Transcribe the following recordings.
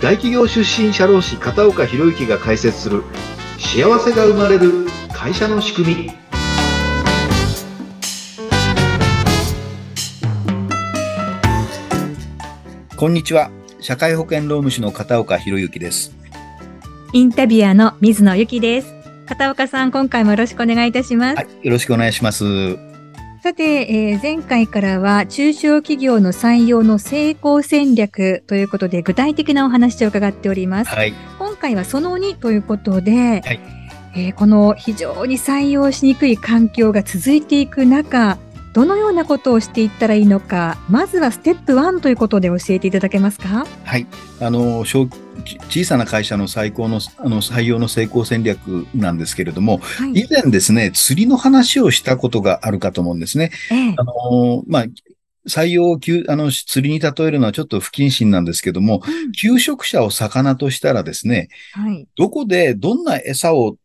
大企業出身社労士片岡博之が解説する幸せが生まれる会社の仕組み。こんにちは。社会保険労務士の片岡博之です。インタビュアーの水野由紀です。片岡さん今回もよろしくお願いいたします、はい、よろしくお願いしますさて、えー、前回からは中小企業の採用の成功戦略ということで具体的なお話を伺っております。はい、今回はその2ということで、はい、えー、この非常に採用しにくい環境が続いていく中、どのようなことをしていったらいいのか、まずはステップ1ということで教えていただけますか？はい。あの、小小さな会社の最高のあの採用の成功戦略なんですけれども、はい、以前ですね、釣りの話をしたことがあるかと思うんですね。ええ、あの、まあ、採用をあの、釣りに例えるのはちょっと不謹慎なんですけども、うん、求職者を魚としたらですね、はい、どこでどんな餌を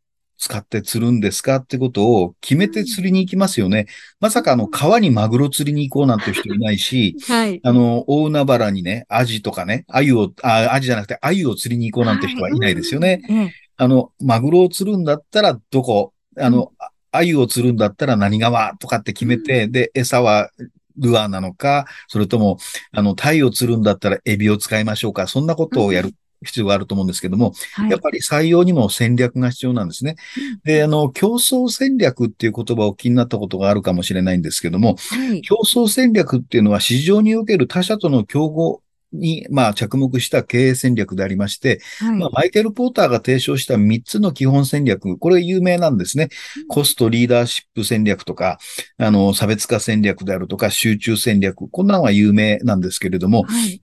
使って釣るんですかってことを決めて釣りに行きますよね。まさかあの、川にマグロ釣りに行こうなんて人いないし、はい。あの、大海原にね、アジとかね、アユを、あ、アジじゃなくてアユを釣りに行こうなんて人はいないですよね。はい、あの、マグロを釣るんだったらどこ、あの、アユを釣るんだったら何川とかって決めて、で、餌はルアーなのか、それとも、あの、タイを釣るんだったらエビを使いましょうか。そんなことをやる必要があると思うんですけども、はい、やっぱり採用にも戦略が必要なんですね。で、あの、競争戦略っていう言葉を気になったことがあるかもしれないんですけども、はい、競争戦略っていうのは市場における他社との競合に、まあ、着目した経営戦略でありまして、はい、まあ、マイケル・ポーターが提唱した3つの基本戦略、これ有名なんですね。コストリーダーシップ戦略とか、あの、差別化戦略であるとか、集中戦略、こんなのは有名なんですけれども、はい、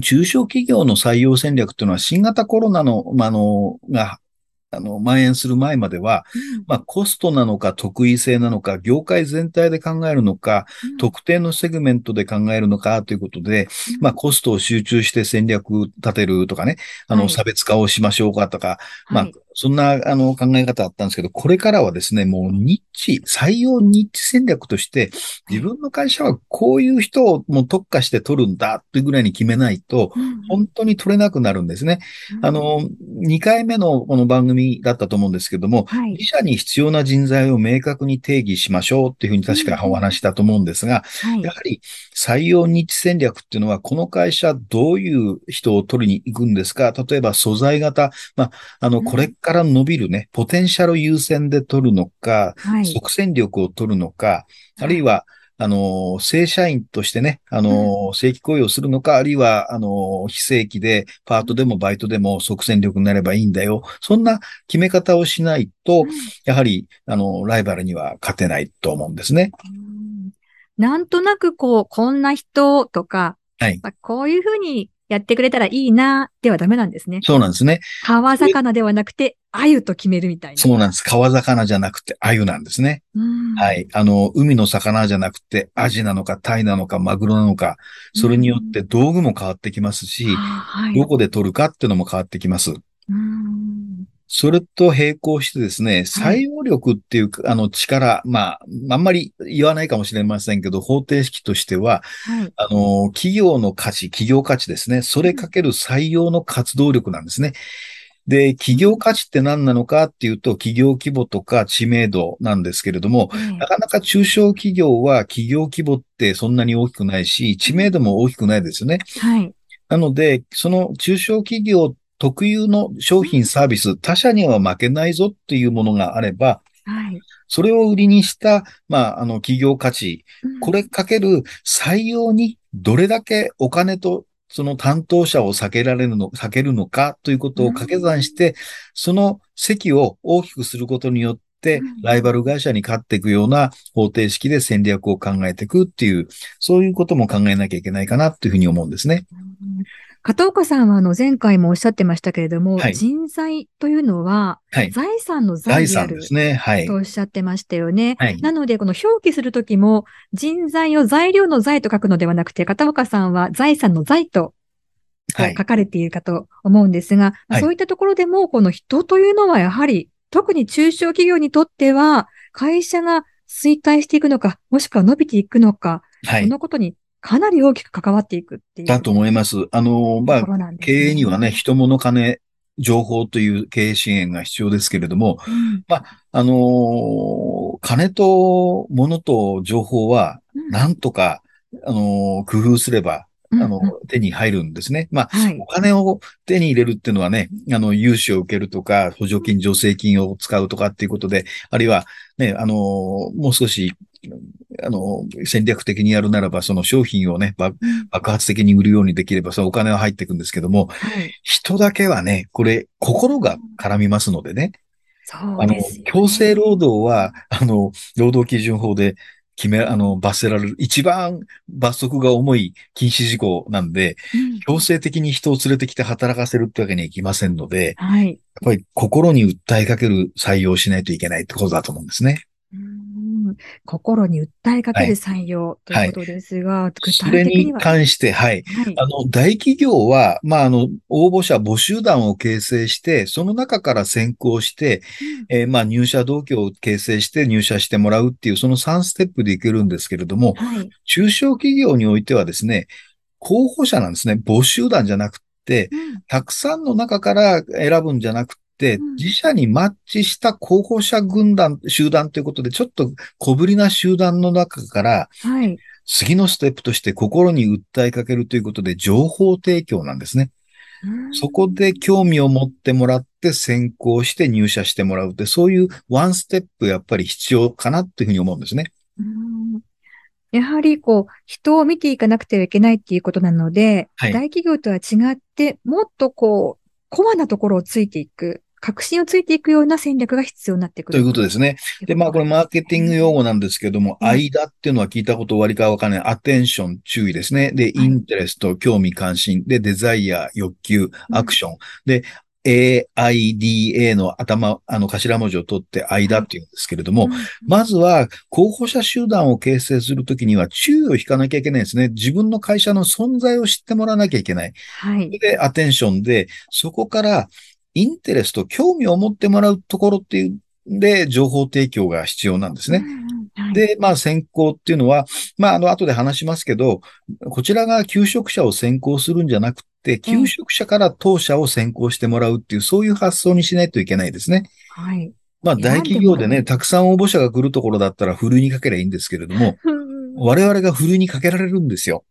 中小企業の採用戦略というのは新型コロナの、まあの、が、あの、蔓延する前までは、うん、まあ、コストなのか得意性なのか、業界全体で考えるのか、うん、特定のセグメントで考えるのかということで、うん、まあ、コストを集中して戦略立てるとかね、あの、差別化をしましょうかとか、はい、まあ、そんな、あの、考え方あったんですけど、これからはですね、もう、ニッチ、採用ニッチ戦略として、自分の会社はこういう人をもう特化して取るんだっていうぐらいに決めないと、本当に取れなくなるんですね。あの、2回目のこの番組だったと思うんですけども、自社に必要な人材を明確に定義しましょうっていうふうに確かお話したと思うんですが、やはり採用ニッチ戦略っていうのは、この会社どういう人を取りに行くんですか？例えば素材型、まあ、あの、これから伸びるね、ポテンシャル優先で取るのか、はい、即戦力を取るのか、あるいは、あの、正社員としてね、あの、正規雇用するのか、あるいは、あの、非正規で、パートでもバイトでも即戦力になればいいんだよ。そんな決め方をしないと、やはり、あの、ライバルには勝てないと思うんですね。なんとなく、こう、こんな人とか、はい。こういうふうにやってくれたらいいな、ではダメなんですね。そうなんですね。川魚ではなくて、鮎と決めるみたいな。そうなんです。川魚じゃなくて鮎なんですね。はい。あの、海の魚じゃなくて、アジなのか、タイなのか、マグロなのか、それによって道具も変わってきますし、はい、どこで取るかっていうのも変わってきます。それと並行してですね、採用力っていう、あの力、まあ、あんまり言わないかもしれませんけど、方程式としては、はい、あの、企業の価値、企業価値ですね。それかける採用の活動力なんですね。で、企業価値って何なのかっていうと、企業規模とか知名度なんですけれども、うん、なかなか中小企業は企業規模ってそんなに大きくないし、知名度も大きくないですよね。はい。なので、その中小企業特有の商品サービス、他社には負けないぞっていうものがあれば、はい。それを売りにした、まあ、あの、企業価値、これかける採用にどれだけお金とその担当者を避けられるの、避けるのかということを掛け算して、その席を大きくすることによって、ライバル会社に勝っていくような方程式で戦略を考えていくっていう、そういうことも考えなきゃいけないかなというふうに思うんですね。片岡さんはあの前回もおっしゃってましたけれども、はい、人材というのは、財産の財である、ね。はい、とおっしゃってましたよね。はい、なので、この表記するときも、人材を材料の財と書くのではなくて、片岡さんは財産の財と書かれているかと思うんですが、そういったところでも、この人というのはやはり、特に中小企業にとっては、会社が衰退していくのか、もしくは伸びていくのか、そのことにかなり大きく関わっていくっていう。だと思います。あの、まあ、ね、経営にはね、人物金、情報という経営支援が必要ですけれども、うん、まあ、あのー、金と物と情報は、なんとか、うん、あのー、工夫すれば、あの、手に入るんですね。まあ、はい、お金を手に入れるっていうのはね、あの、融資を受けるとか、補助金、助成金を使うとかっていうことで、あるいは、ね、あの、もう少し、あの、戦略的にやるならば、その商品をね、爆発的に売るようにできれば、そのお金は入っていくんですけども、はい、人だけはね、これ、心が絡みますのでね。そうです、ね、あの、強制労働は、あの、労働基準法で決め、あの、罰せられる、一番罰則が重い禁止事項なんで、うん、強制的に人を連れてきて働かせるってわけにはいきませんので、はい。やっぱり心に訴えかける採用しないといけないってことだと思うんですね。心に訴えかける採用ということですが、はい、具体的には。それに関して、はい。はい、あの、大企業は、まあ、あの、応募者募集団を形成して、その中から選考して、うん、えー、まあ、入社同居を形成して入社してもらうっていう、その3ステップでいけるんですけれども、はい、中小企業においてはですね、候補者なんですね。募集団じゃなくて、うん、たくさんの中から選ぶんじゃなく、自社にマッチした候補者軍団、集団ということで、ちょっと小ぶりな集団の中から、はい、次のステップとして心に訴えかけるということで、情報提供なんですね。そこで興味を持ってもらって先行して入社してもらうって、そういうワンステップやっぱり必要かなっていうふうに思うんですね。やはりこう、人を見ていかなくてはいけないっていうことなので、はい、大企業とは違って、もっとこう、コアなところをついていく。確信をついていくような戦略が必要になってくる。ということですね。で、まあこれマーケティング用語なんですけども、うん、間っていうのは聞いたこと終わりかわかんない。アテンション、注意ですね。で、インテレスト、興味関心。で、デザイア、欲求、アクション。うん、で、AIDA の頭、あの頭文字を取って間っていうんですけれども、まずは候補者集団を形成するときには注意を引かなきゃいけないんですね。自分の会社の存在を知ってもらわなきゃいけない。はい。で、アテンションで、そこからインテレスト、興味を持ってもらうところっていうで、情報提供が必要なんですね。はい、で、まあ先行っていうのは、まああの後で話しますけど、こちらが求職者を先行するんじゃなくて、求職者から当社を先行してもらうっていう、そういう発想にしないといけないですね。はい。まあ大企業でね、たくさん応募者が来るところだったら、ふるいにかければいいんですけれども、我々がふるいにかけられるんですよ。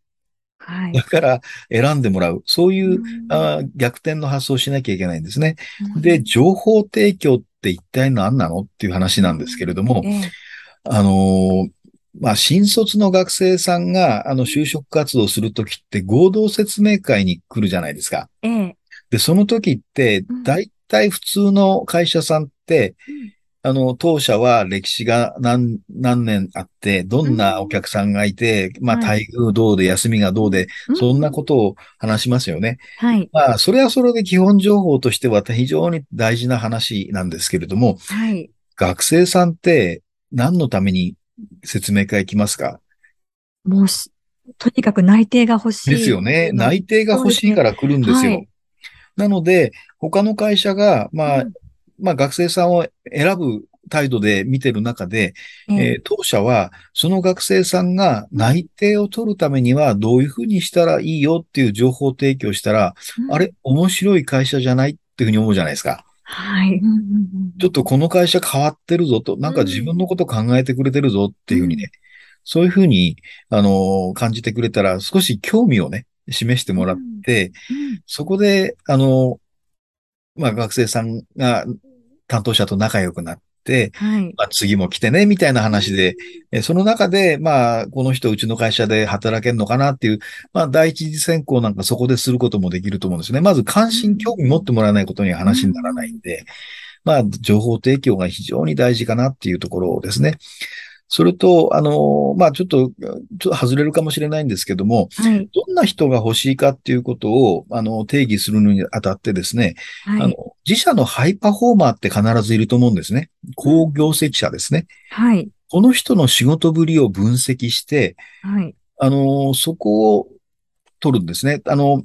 はい、だから選んでもらう。そういう、うあ逆転の発想をしなきゃいけないんですね。で、情報提供って一体何なのっていう話なんですけれども、えあのー、まあ、新卒の学生さんが、あの、就職活動するときって合同説明会に来るじゃないですか。えで、その時って、大体普通の会社さんって、うんあの、当社は歴史が何、何年あって、どんなお客さんがいて、うん、まあ、待遇どうで、休みがどうで、そんなことを話しますよね。はい。まあ、それはそれで基本情報としては非常に大事な話なんですけれども、はい。学生さんって何のために説明会来ますか？もうとにかく内定が欲しい。ですよね。内定が欲しいから来るんですよ。はい、なので、他の会社が、まあ、うんまあ学生さんを選ぶ態度で見てる中で、うん、えー、当社はその学生さんが内定を取るためにはどういうふうにしたらいいよっていう情報提供したら、うん、あれ、面白い会社じゃないっていうふうに思うじゃないですか。はい。ちょっとこの会社変わってるぞと、なんか自分のこと考えてくれてるぞっていうふうにね、うん、そういうふうに、あのー、感じてくれたら少し興味をね、示してもらって、そこで、あのー、まあ学生さんが担当者と仲良くなって、はい、まあ、次も来てね、みたいな話で、えその中で、まあ、この人うちの会社で働けるのかなっていう、まあ、第一次選考なんかそこですることもできると思うんですね。まず関心、興味持ってもらわないことには話にならないんで、まあ、情報提供が非常に大事かなっていうところですね。それと、あの、まあ、ちょっと、ちょっと外れるかもしれないんですけども、はい、どんな人が欲しいかっていうことを、あの、定義するのにあたってですね、はい、あの、自社のハイパフォーマーって必ずいると思うんですね。高業績者ですね。はい。この人の仕事ぶりを分析して、はい。あの、そこを取るんですね。あの、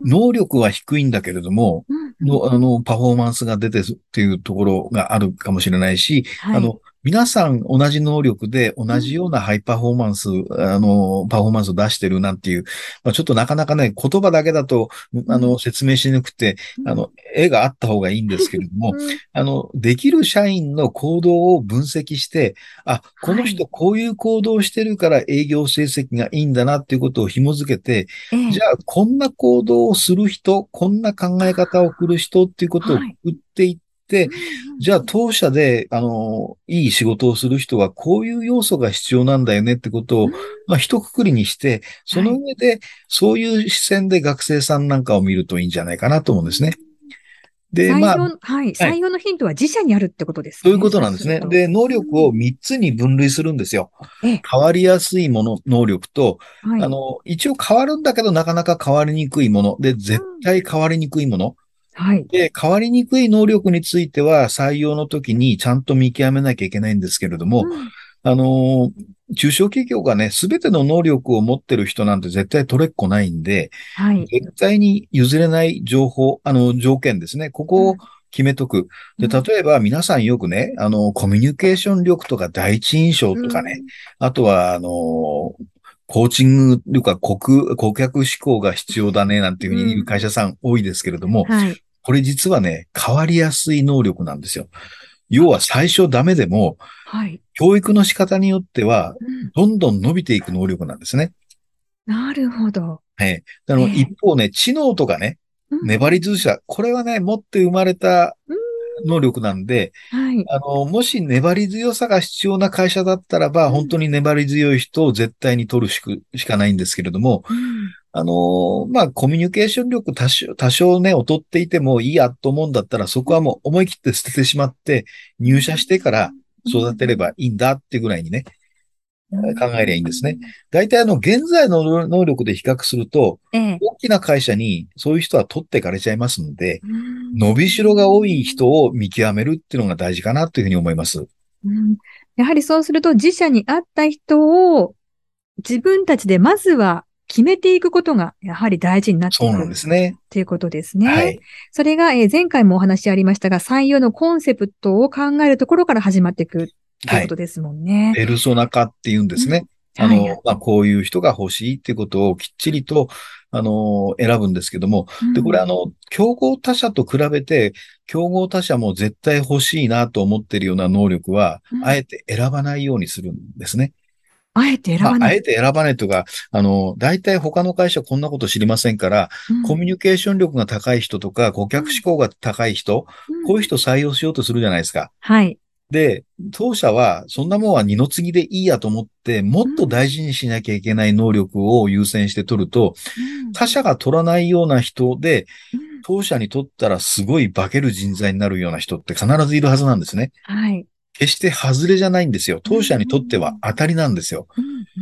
能力は低いんだけれども、うん、の、あの、パフォーマンスが出てっていうところがあるかもしれないし、はい、あの、皆さん同じ能力で同じようなハイパフォーマンス、あの、パフォーマンスを出してるなんていう、まあ、ちょっとなかなかね、言葉だけだと、あの、説明しなくて、あの、絵があった方がいいんですけれども、あの、できる社員の行動を分析して、あ、この人こういう行動をしてるから営業成績がいいんだなっていうことを紐づけて、じゃあ、こんな行動をする人、こんな考え方を送る人っていうことを売っていって、じゃあ当社で、あの、いい仕事をする人はこういう要素が必要なんだよねってことを、まあ一括りにして、その上で、そういう視線で学生さんなんかを見るといいんじゃないかなと思うんですね。で、まあ、はい。採用のヒントは自社にあるってことですね。そういうことなんですね。で、能力を3つに分類するんですよ。変わりやすいもの、能力と、はい、あの、一応変わるんだけどなかなか変わりにくいもの、で、絶対変わりにくいもの。はい。で、変わりにくい能力については採用の時にちゃんと見極めなきゃいけないんですけれども、うん、あの中小企業がね、すべての能力を持ってる人なんて絶対取れっこないんで、はい。絶対に譲れない情報、あの、条件ですね。ここを決めとく。で、例えば皆さんよくね、あの、コミュニケーション力とか第一印象とかね、うん、あとは、あの、コーチングというか、顧顧客思考が必要だね、なんていうふうに言う会社さん多いですけれども、うんはい、これ実はね、変わりやすい能力なんですよ。要は最初ダメでも、はい、教育の仕方によっては、どんどん伸びていく能力なんですね。なるほど。はい。あの、一方ね、知能とかね、粘り強さ、これはね、持って生まれた能力なんで、はい、あの、もし粘り強さが必要な会社だったらば、本当に粘り強い人を絶対に取るししかないんですけれども、うん、あの、まあ、コミュニケーション力多少、多少ね、劣っていてもいいやと思うんだったら、そこはもう思い切って捨ててしまって、入社してから育てればいいんだってぐらいにね、考えりゃいいんですね。大体あの、現在の能力で比較すると、大きな会社にそういう人は取っていかれちゃいますので、伸びしろが多い人を見極めるっていうのが大事かなというふうに思います。うん、やはりそうすると自社に合った人を自分たちでまずは決めていくことがやはり大事になってくる。そうなんですね。ということですね。はい。それが、えー、前回もお話ありましたが、採用のコンセプトを考えるところから始まっていくということですもんね。はい、ペルソナ化って言うんですね。うん、あの、はい、まあ、こういう人が欲しいっていうことをきっちりと、あの、選ぶんですけども、うん、で、これあの、競合他社と比べて、競合他社も絶対欲しいなと思ってるような能力は、うん、あえて選ばないようにするんですね。あえて選ばない、まあ、あえて選ばないとか、あの、大体他の会社こんなこと知りませんから、うん、コミュニケーション力が高い人とか、顧客志向が高い人、うん、こういう人採用しようとするじゃないですか。はい。で、当社は、そんなもんは二の次でいいやと思って、もっと大事にしなきゃいけない能力を優先して取ると、うん、他社が取らないような人で、当社にとったらすごい化ける人材になるような人って必ずいるはずなんですね。はい。決して外れじゃないんですよ。当社にとっては当たりなんですよ。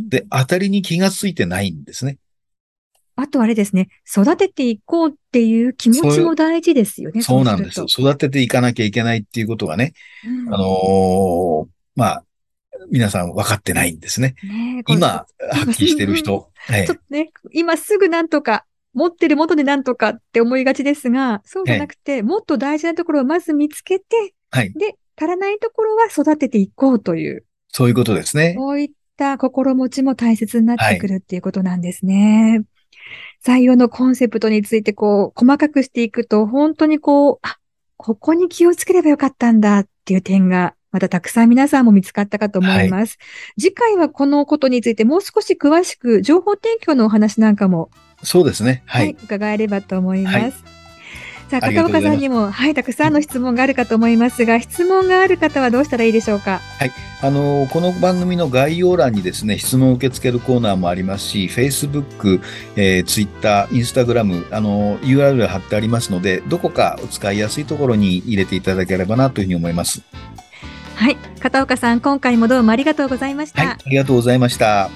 で、当たりに気がついてないんですね。あとあれですね、育てていこうっていう気持ちも大事ですよね。そうなんです。育てていかなきゃいけないっていうことがね、うん、あのー、まあ、皆さん分かってないんですね。ね今、発揮してる人。は い、ちょっとね、今すぐなんとか、持ってる元でなんとかって思いがちですが、そうじゃなくて、はい、もっと大事なところをまず見つけて、はい、で、足らないところは育てていこうという。そういうことですね。こういった心持ちも大切になってくるっていうことなんですね。はい、採用のコンセプトについてこう、細かくしていくと、本当にこう、あ、ここに気をつければよかったんだっていう点が、またたくさん皆さんも見つかったかと思います。はい、次回はこのことについてもう少し詳しく情報提供のお話なんかもそうですね。はい。はい、伺えればと思います。さあ、片岡さんにも、はい、たくさんの質問があるかと思いますが、質問がある方はどうしたらいいでしょうか？はい、あのこの番組の概要欄にですね、質問を受け付けるコーナーもありますし、Facebook、えー、Twitter、Instagram、あの URL 貼ってありますので、どこかお使いやすいところに入れていただければなというふうに思います。はい、片岡さん、今回もどうもありがとうございました。はい、ありがとうございました。